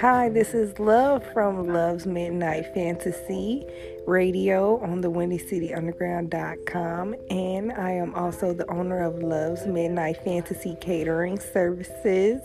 Hi, this is Love from Love's Midnight Fantasy Radio on the WindyCityUnderground.com, and I am also the owner of Love's Midnight Fantasy Catering Services.